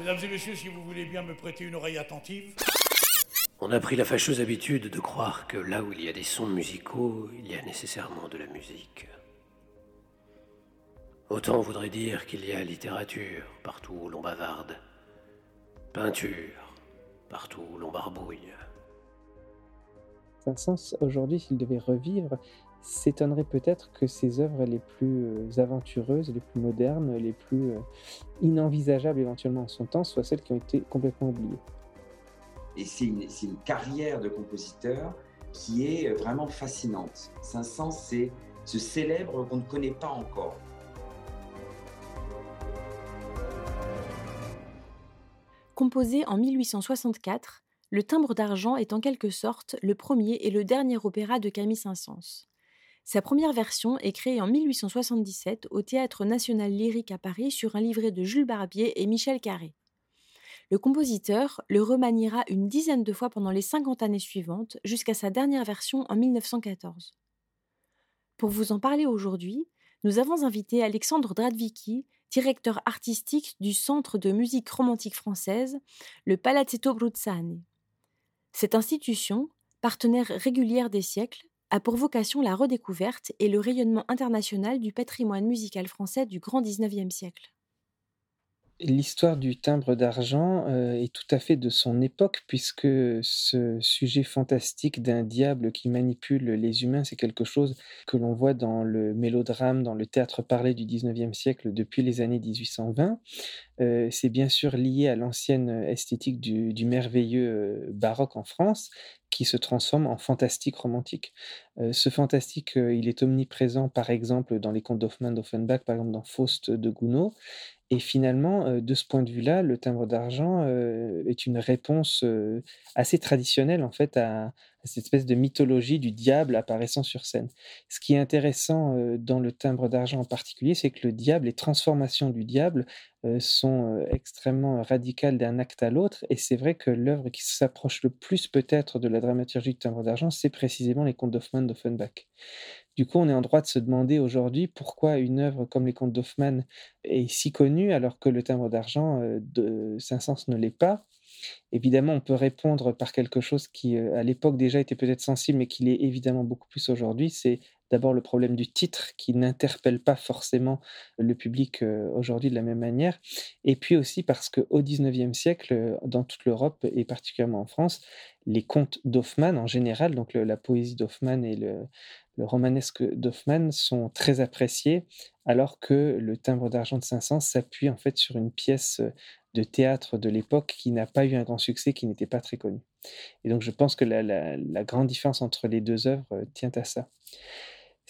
Mesdames et messieurs, si vous voulez bien me prêter une oreille attentive. On a pris la fâcheuse habitude de croire que là où il y a des sons musicaux, il y a nécessairement de la musique. Autant voudrait dire qu'il y a littérature partout où l'on bavarde, peinture partout où l'on barbouille. Saint-Saëns, aujourd'hui, s'il devait revivre, s'étonnerait peut-être que ses œuvres les plus euh, aventureuses, les plus modernes, les plus euh, inenvisageables éventuellement en son temps soient celles qui ont été complètement oubliées. Et c'est une, une, carrière de compositeur qui est vraiment fascinante. Saint-Saëns, c'est ce célèbre qu'on ne connaît pas encore. Composé en 1864, Le timbre d'argent est en quelque sorte le premier et le dernier opéra de Camille Saint-Saëns. Sa première version est créée en 1877 au Théâtre national lyrique à Paris sur un livret de Jules Barbier et Michel Carré. Le compositeur le remaniera une dizaine de fois pendant les 50 années suivantes jusqu'à sa dernière version en 1914. Pour vous en parler aujourd'hui, nous avons invité Alexandre Dradvicki, directeur artistique du Centre de musique romantique française, le Palazzetto Bruzzani. Cette institution, partenaire régulière des siècles, a pour vocation la redécouverte et le rayonnement international du patrimoine musical français du grand XIXe siècle. L'histoire du timbre d'argent euh, est tout à fait de son époque, puisque ce sujet fantastique d'un diable qui manipule les humains, c'est quelque chose que l'on voit dans le mélodrame, dans le théâtre parlé du XIXe siècle depuis les années 1820. Euh, c'est bien sûr lié à l'ancienne esthétique du, merveilleux euh, baroque en France, qui se transforme en fantastique romantique. Euh, ce fantastique, euh, il est omniprésent, par exemple, dans les contes d'Hoffmann, d'Offenbach, par exemple dans Faust de Gounod, et finalement, euh, de ce point de vue-là, le timbre d'argent euh, est une réponse euh, assez traditionnelle en fait à, cette espèce de mythologie du diable apparaissant sur scène. Ce qui est intéressant dans le timbre d'argent en particulier, c'est que le diable, les transformations du diable sont extrêmement radicales d'un acte à l'autre, et c'est vrai que l'œuvre qui s'approche le plus peut-être de la dramaturgie du timbre d'argent, c'est précisément les contes d'Hoffmann d'Offenbach. Du coup, on est en droit de se demander aujourd'hui pourquoi une œuvre comme les contes d'Hoffmann est si connue alors que le timbre d'argent euh, de Saint-Saëns ne l'est pas. Évidemment, on peut répondre par quelque chose qui, euh, à l'époque déjà, était peut-être sensible, mais qui l'est évidemment beaucoup plus aujourd'hui. C'est d'abord le problème du titre qui n'interpelle pas forcément le public euh, aujourd'hui de la même manière. Et puis aussi parce qu'au XIXe siècle, dans toute l'Europe et particulièrement en France, les contes d'Hoffmann en général, donc la poésie d'Hoffmann et le, romanesque d'Hoffmann sont très appréciés, alors que le timbre d'argent de Saint-Saëns s'appuie en fait sur une pièce de théâtre de l'époque qui n'a pas eu un grand succès, qui n'était pas très connue. Et donc je pense que la, la grande différence entre les deux œuvres tient à ça.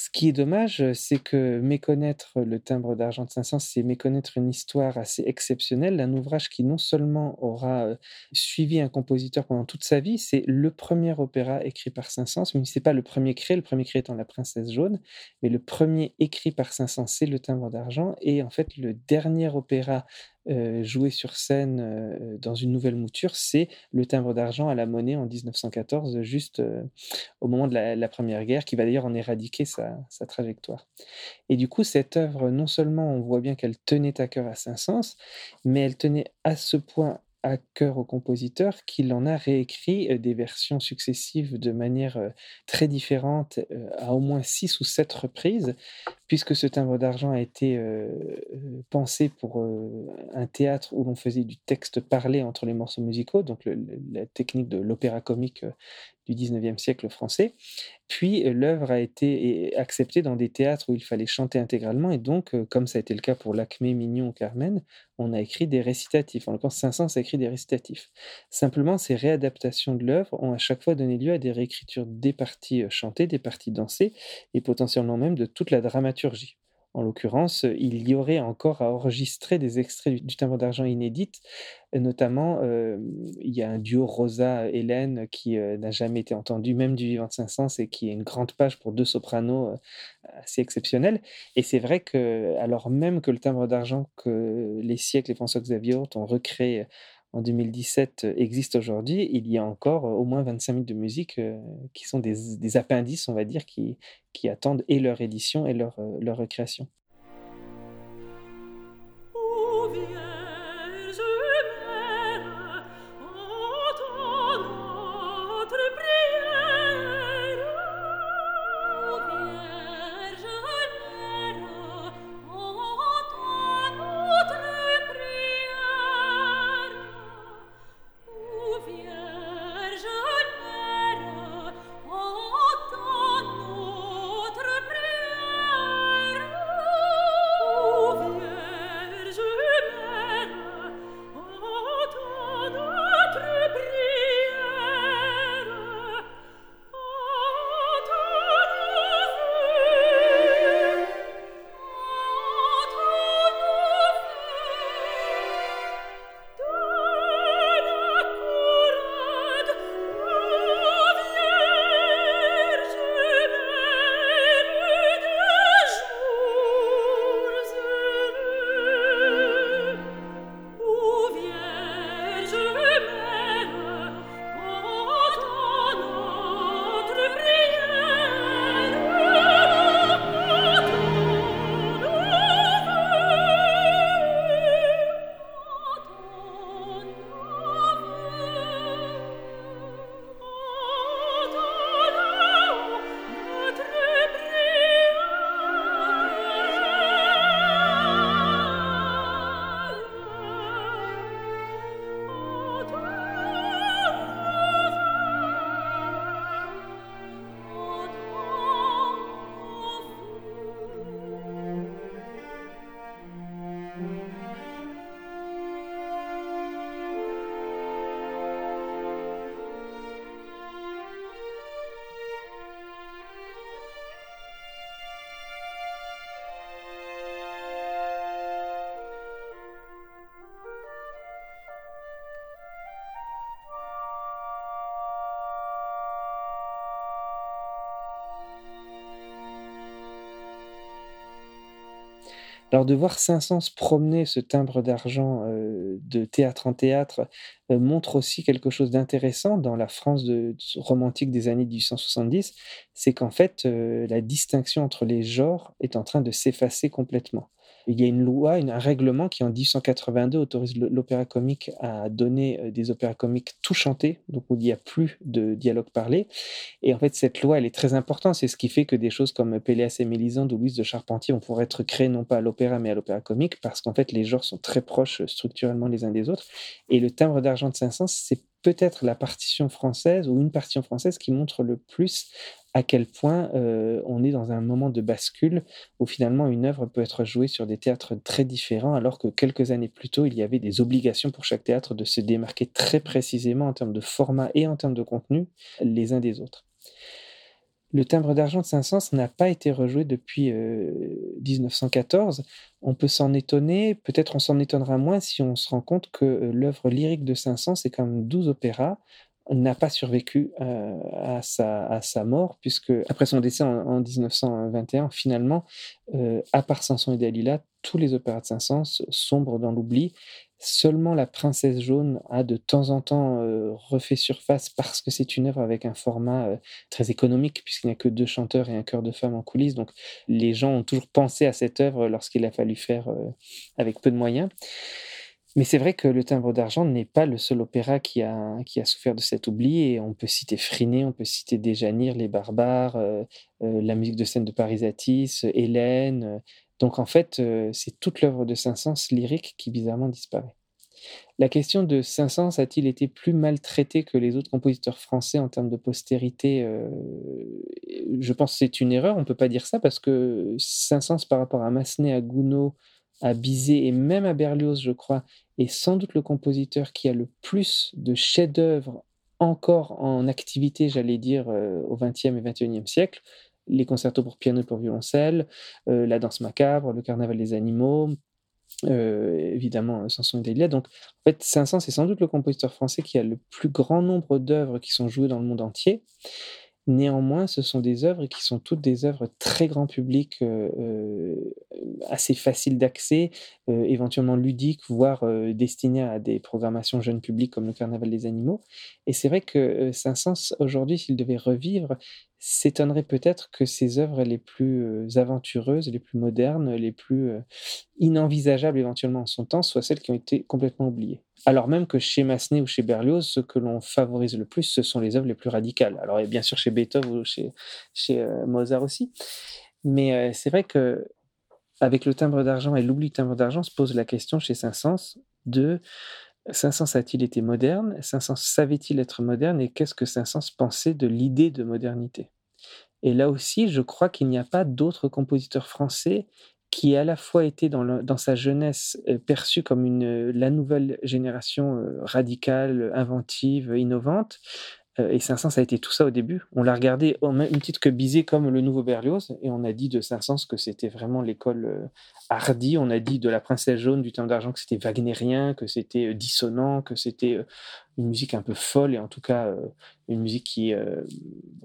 Ce qui est dommage, c'est que méconnaître le timbre d'argent de Saint-Saëns, c'est méconnaître une histoire assez exceptionnelle, un ouvrage qui non seulement aura suivi un compositeur pendant toute sa vie, c'est le premier opéra écrit par Saint-Saëns, mais c'est pas le premier créé, le premier créé étant La Princesse jaune, mais le premier écrit par Saint-Saëns, c'est le timbre d'argent, et en fait le dernier opéra euh, joué sur scène euh, dans une nouvelle mouture, c'est le timbre d'argent à la monnaie en 1914, juste euh, au moment de la, Première Guerre, qui va d'ailleurs en éradiquer sa, trajectoire. Et du coup, cette œuvre, non seulement on voit bien qu'elle tenait à cœur à Saint-Saëns, mais elle tenait à ce point à cœur au compositeur qu'il en a réécrit euh, des versions successives de manière euh, très différente euh, à au moins six ou sept reprises, puisque ce timbre d'argent a été pensé pour un théâtre où l'on faisait du texte parlé entre les morceaux musicaux, donc la technique de l'opéra comique du 19e siècle français. Puis euh, l'œuvre a été acceptée dans des théâtres où il fallait chanter intégralement, et donc, euh, comme ça a été le cas pour Lacmé, Mignon ou Carmen, on a écrit des récitatifs. En l'occurrence, Saint-Saëns a écrit des récitatifs. Simplement, ces réadaptations de l'œuvre ont à chaque fois donné lieu à des réécritures des parties euh, chantées, des parties dansées, et potentiellement même de toute la dramaturgie. En l'occurrence, il y aurait encore à enregistrer des extraits du, timbre d'argent inédite. Notamment, euh, il y a un duo Rosa-Hélène qui euh, n'a jamais été entendu, même du vivant de Saint-Saëns, et qui est une grande page pour deux sopranos euh, assez exceptionnelle. Et c'est vrai que, alors même que le timbre d'argent que les siècles et François Xavier ont recréé en 2017 euh, existe aujourd'hui, il y a encore euh, au moins 25 minutes de musique euh, qui sont des, appendices, on va dire, qui, qui attendent et leur édition et leur, leur recréation. Alors de voir Saint-Saëns promener ce timbre d'argent de théâtre en théâtre montre aussi quelque chose d'intéressant dans la France romantique des années 1870, c'est qu'en fait la distinction entre les genres est en train de s'effacer complètement il y a une loi, un règlement qui en 1882 autorise l'opéra comique à donner euh, des opéras comiques tout chantés, donc où il n'y a plus de dialogue parlé. Et en fait, cette loi, elle est très importante. C'est ce qui fait que des choses comme Péléas et Mélisande ou Louise de Charpentier vont pouvoir être créées non pas à l'opéra mais à l'opéra comique parce qu'en fait, les genres sont très proches euh, structurellement les uns des autres. Et le timbre d'argent de Saint-Saëns, c'est peut-être la partition française ou une partition française qui montre le plus à quel point euh, on est dans un moment de bascule où finalement une œuvre peut être jouée sur des théâtres très différents, alors que quelques années plus tôt, il y avait des obligations pour chaque théâtre de se démarquer très précisément en termes de format et en termes de contenu les uns des autres. Le timbre d'argent de Saint-Saëns n'a pas été rejoué depuis 1914. Euh, on peut s'en étonner, peut-être on s'en étonnera moins si on se rend compte que euh, l'œuvre lyrique de Saint-Saëns est quand même 12 opéras, n'a pas survécu euh, à, sa, mort, puisque après son décès en, 1921, finalement, à part Samson et Dalila, tous les opéras de Saint-Saëns sombrent dans l'oubli. Seulement La Princesse Jaune a de temps en temps euh, refait surface parce que c'est une œuvre avec un format très économique, puisqu'il n'y a que deux chanteurs et un chœur de femmes en coulisses. Donc les gens ont toujours pensé à cette œuvre lorsqu'il a fallu faire avec peu de moyens. Mais c'est vrai que Le Timbre d'Argent n'est pas le seul opéra qui a, qui a souffert de cet oubli. Et on peut citer Friné, on peut citer Déjanir, Les Barbares, euh, euh, la musique de scène de Parisatis, Hélène. Donc en fait, euh, c'est toute l'œuvre de Saint-Saëns lyrique qui bizarrement disparaît. La question de Saint-Saëns a-t-il été plus maltraité que les autres compositeurs français en termes de postérité Je pense que c'est une erreur, on ne peut pas dire ça, parce que Saint-Saëns par rapport à Massenet, à Gounod, à Bizet et même à Berlioz, je crois, est sans doute le compositeur qui a le plus de chefs-d'œuvre encore en activité, j'allais dire, euh, au XXe et XXIe siècle. Les concertos pour piano et pour violoncelle, euh, la danse macabre, le carnaval des animaux, euh, évidemment Samson et Delia. Donc, en fait, Saint-Saëns est sans doute le compositeur français qui a le plus grand nombre d'œuvres qui sont jouées dans le monde entier. Néanmoins, ce sont des œuvres qui sont toutes des œuvres très grand public, euh, euh, assez faciles d'accès, euh, éventuellement ludiques, voire destinées à des programmations jeunes publics comme le Carnaval des animaux. Et c'est vrai que Saint-Saëns, aujourd'hui, s'il devait revivre, s'étonnerait peut-être que ses œuvres les plus aventureuses, les plus modernes, les plus inenvisageables éventuellement en son temps, soient celles qui ont été complètement oubliées. Alors même que chez Massenet ou chez Berlioz, ce que l'on favorise le plus, ce sont les œuvres les plus radicales. Alors bien sûr chez Beethoven ou chez, chez Mozart aussi. Mais c'est vrai que avec le timbre d'argent et l'oubli du timbre d'argent, se pose la question chez Saint-Saëns de Saint-Saëns a-t-il été moderne? Saint-Saëns savait-il être moderne? Et qu'est-ce que Saint-Saëns pensait de l'idée de modernité? Et là aussi, je crois qu'il n'y a pas d'autres compositeurs français qui à la fois été dans, sa jeunesse euh, perçu comme une, la nouvelle génération euh, radicale, inventive, innovante, euh, et Saint-Saëns a été tout ça au début. On l'a regardé au même titre que Bizet comme le nouveau Berlioz, et on a dit de Saint-Saëns que c'était vraiment l'école euh, hardie. On a dit de la Princesse jaune du temps d'argent que c'était wagnérien, que c'était euh, dissonant, que c'était une musique un peu folle, et en tout cas une musique qui,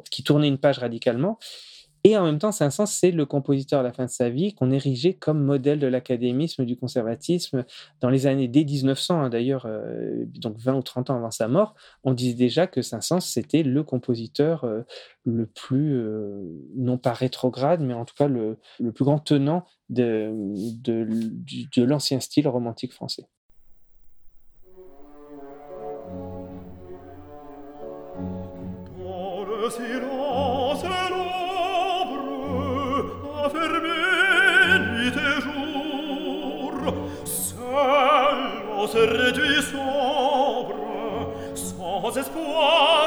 qui tournait une page radicalement. Et en même temps, Saint-Saëns, c'est le compositeur à la fin de sa vie qu'on érigeait comme modèle de l'académisme, du conservatisme. Dans les années dès 1900, hein, d'ailleurs, euh, donc 20 ou 30 ans avant sa mort, on disait déjà que Saint-Saëns, c'était le compositeur euh, le plus, euh, non pas rétrograde, mais en tout cas le, plus grand tenant de l'ancien style romantique français. Terre du sombre, sans espoir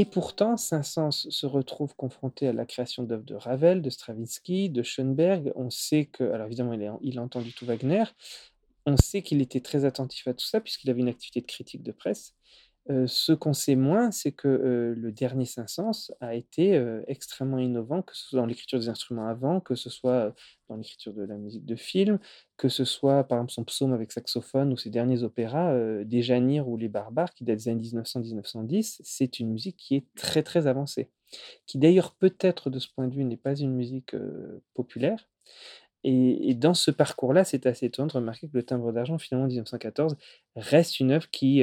Et pourtant, Saint-Saëns se retrouve confronté à la création d'œuvres de Ravel, de Stravinsky, de Schoenberg. On sait que, alors évidemment, il a, il a entendu tout Wagner. On sait qu'il était très attentif à tout ça, puisqu'il avait une activité de critique de presse. Euh, ce qu'on sait moins, c'est que euh, le dernier Saint-Saëns a été euh, extrêmement innovant, que ce soit dans l'écriture des instruments avant, que ce soit dans l'écriture de la musique de film, que ce soit par exemple son psaume avec saxophone ou ses derniers opéras, Des Janires ou Les Barbares, qui datent des années 1900-1910, c'est une musique qui est très très avancée, qui d'ailleurs peut-être de ce point de vue n'est pas une musique populaire, et, dans ce parcours-là, c'est assez étonnant de remarquer que le timbre d'argent, finalement, en 1914, reste une œuvre qui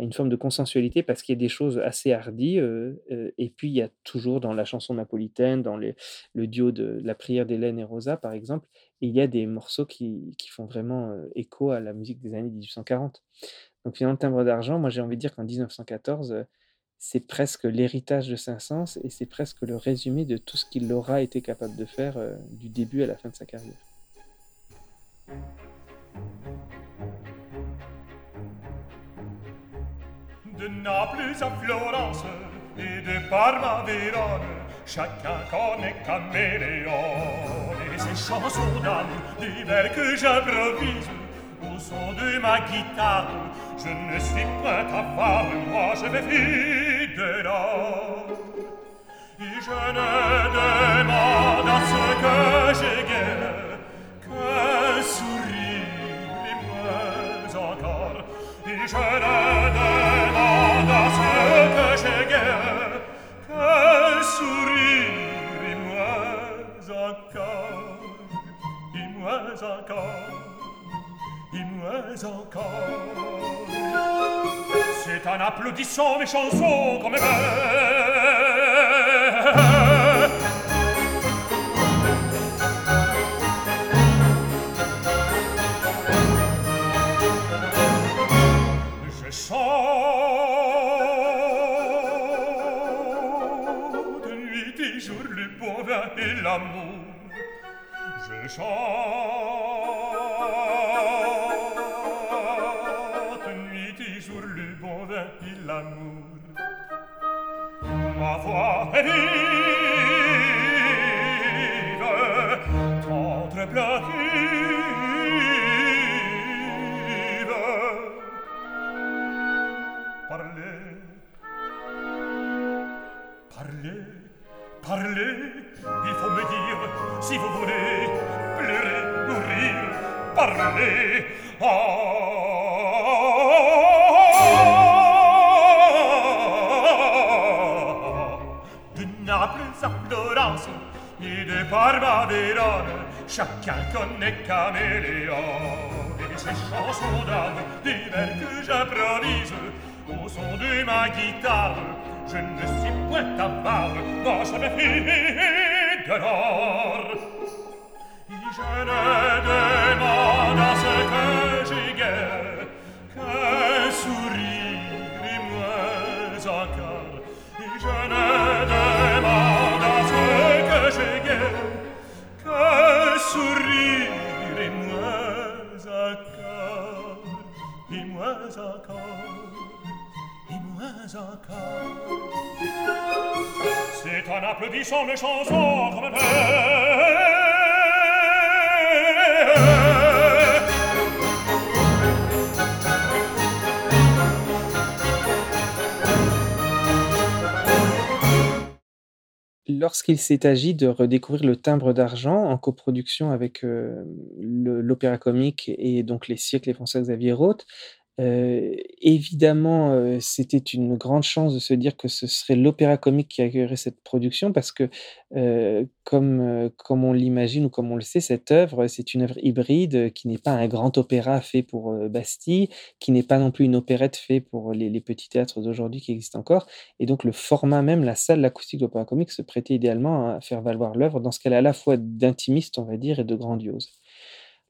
une forme de consensualité parce qu'il y a des choses assez hardies. et puis, il y a toujours dans la chanson napolitaine, dans le duo de la prière d'Hélène et Rosa, par exemple, il y a des morceaux qui, qui font vraiment écho à la musique des années 1840. Donc, finalement, le timbre d'argent, moi, j'ai envie de dire qu'en 1914, c'est presque l'héritage de Saint-Saëns et c'est presque le résumé de tout ce qu'il aura été capable de faire euh, du début à la fin de sa carrière. De Naples à Florence et de Parma à Vérone, chacun connaît Caméléon. Et ses chansons d'amour, des vers que j'improvise, au son de ma guitare, je ne suis pas ta femme, moi je vais fidèle. Et je ne demande à ce que j'ai guère qu'un sourire et moins encore. Et je ne Un applaudissant mes chansons comme Je chante de nuit et jour le vin et l'amour. Je chante il l'amour ma voix est vive tendre plative parlez parlez parlez il faut me dire si vous voulez pleurer ou rire parlez oh ah. barba verone, Chacun connaît caméléon. Et ces chansons d'âme, des vers que j'improvise, au son de ma guitare, je ne suis point avare, moi je me fie de l'or. Et je ne demande à ce et. C'est un applaudissant mes chansons lorsqu'il s'est agi de redécouvrir le timbre d'argent en coproduction avec euh, l'Opéra Comique et donc les siècles français Xavier Roth, euh, évidemment, euh, c'était une grande chance de se dire que ce serait l'Opéra Comique qui accueillerait cette production parce que, euh, comme, on l'imagine ou comme on le sait, cette œuvre, c'est une œuvre hybride qui n'est pas un grand opéra fait pour Bastille, qui n'est pas non plus une opérette fait pour les, petits théâtres d'aujourd'hui qui existent encore. Et donc, le format même, la salle l'acoustique de l'Opéra Comique se prêtait idéalement à faire valoir l'œuvre dans ce qu'elle est à la fois d'intimiste, on va dire, et de grandiose.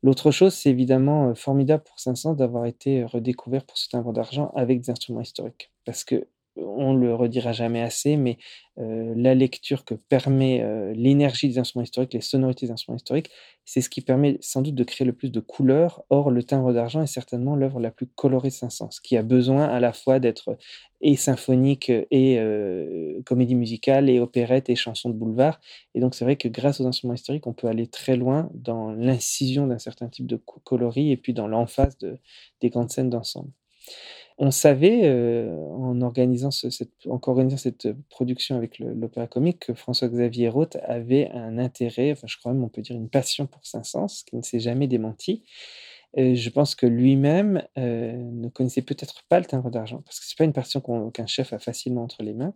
L'autre chose, c'est évidemment formidable pour Saint-Saëns d'avoir été redécouvert pour ce timbre d'argent avec des instruments historiques. Parce que on le redira jamais assez, mais la lecture que permet l'énergie des instruments historiques, les sonorités des instruments historiques, c'est ce qui permet sans doute de créer le plus de couleurs. Or, le timbre d'argent est certainement l'œuvre la plus colorée de Saint-Saëns, qui a besoin à la fois d'être et symphonique et comédie musicale et opérette et chanson de boulevard. Et donc, c'est vrai que grâce aux instruments historiques, on peut aller très loin dans l'incision d'un certain type de coloris et puis dans l'emphase de, des grandes scènes d'ensemble. On savait, euh, en, organisant cette, cette production avec l'opéra comique, que François-Xavier Roth avait un intérêt, enfin je crois même on peut dire une passion pour Saint-Saëns, qui ne s'est jamais démenti. je pense que lui-même euh, ne connaissait peut-être pas le timbre d'argent, parce que c'est pas une partition qu'un chef a facilement entre les mains.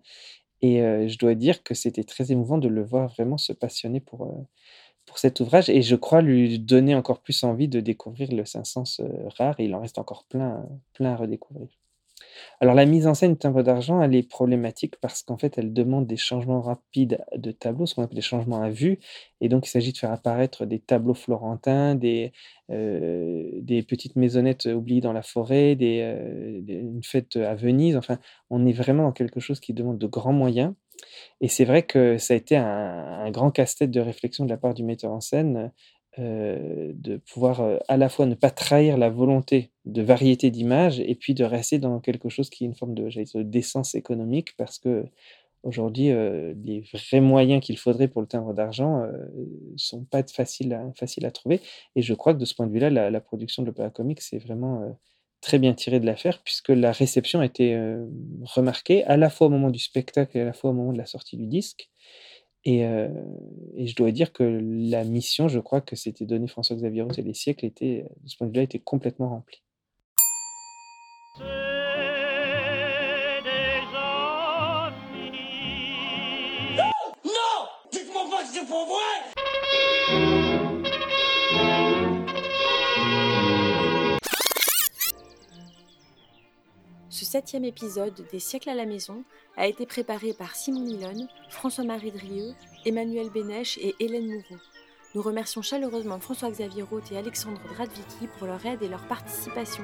Et euh, je dois dire que c'était très émouvant de le voir vraiment se passionner pour, pour cet ouvrage et je crois lui donner encore plus envie de découvrir le Saint-Saëns euh, rare. Et il en reste encore plein, plein à redécouvrir. Alors la mise en scène timbre d'argent, elle est problématique parce qu'en fait, elle demande des changements rapides de tableaux, ce qu'on appelle des changements à vue. Et donc, il s'agit de faire apparaître des tableaux florentins, des, euh, des petites maisonnettes oubliées dans la forêt, euh, des, une fête à Venise. Enfin, on est vraiment dans quelque chose qui demande de grands moyens. Et c'est vrai que ça a été un, grand casse-tête de réflexion de la part du metteur en scène euh, de pouvoir euh, à la fois ne pas trahir la volonté de variété d'images et puis de rester dans quelque chose qui est une forme de, décence économique parce que aujourd'hui euh, les vrais moyens qu'il faudrait pour le timbre d'argent ne sont pas faciles à, à trouver. Et je crois que de ce point de vue-là la, la production de l'opéra comique c'est vraiment très bien tiré de l'affaire, puisque la réception a été euh, remarquée à la fois au moment du spectacle et à la fois au moment de la sortie du disque. Et, euh, je dois dire que la mission, je crois que c'était donné François-Xavier Roth et les siècles, était, de ce point de vue-là, était complètement remplie. Septième épisode des siècles à la maison a été préparé par Simon Milone, François-Marie Drieux, Emmanuel Bénèche et Hélène Moureau. Nous remercions chaleureusement François-Xavier Roth et Alexandre Dradvicki pour leur aide et leur participation.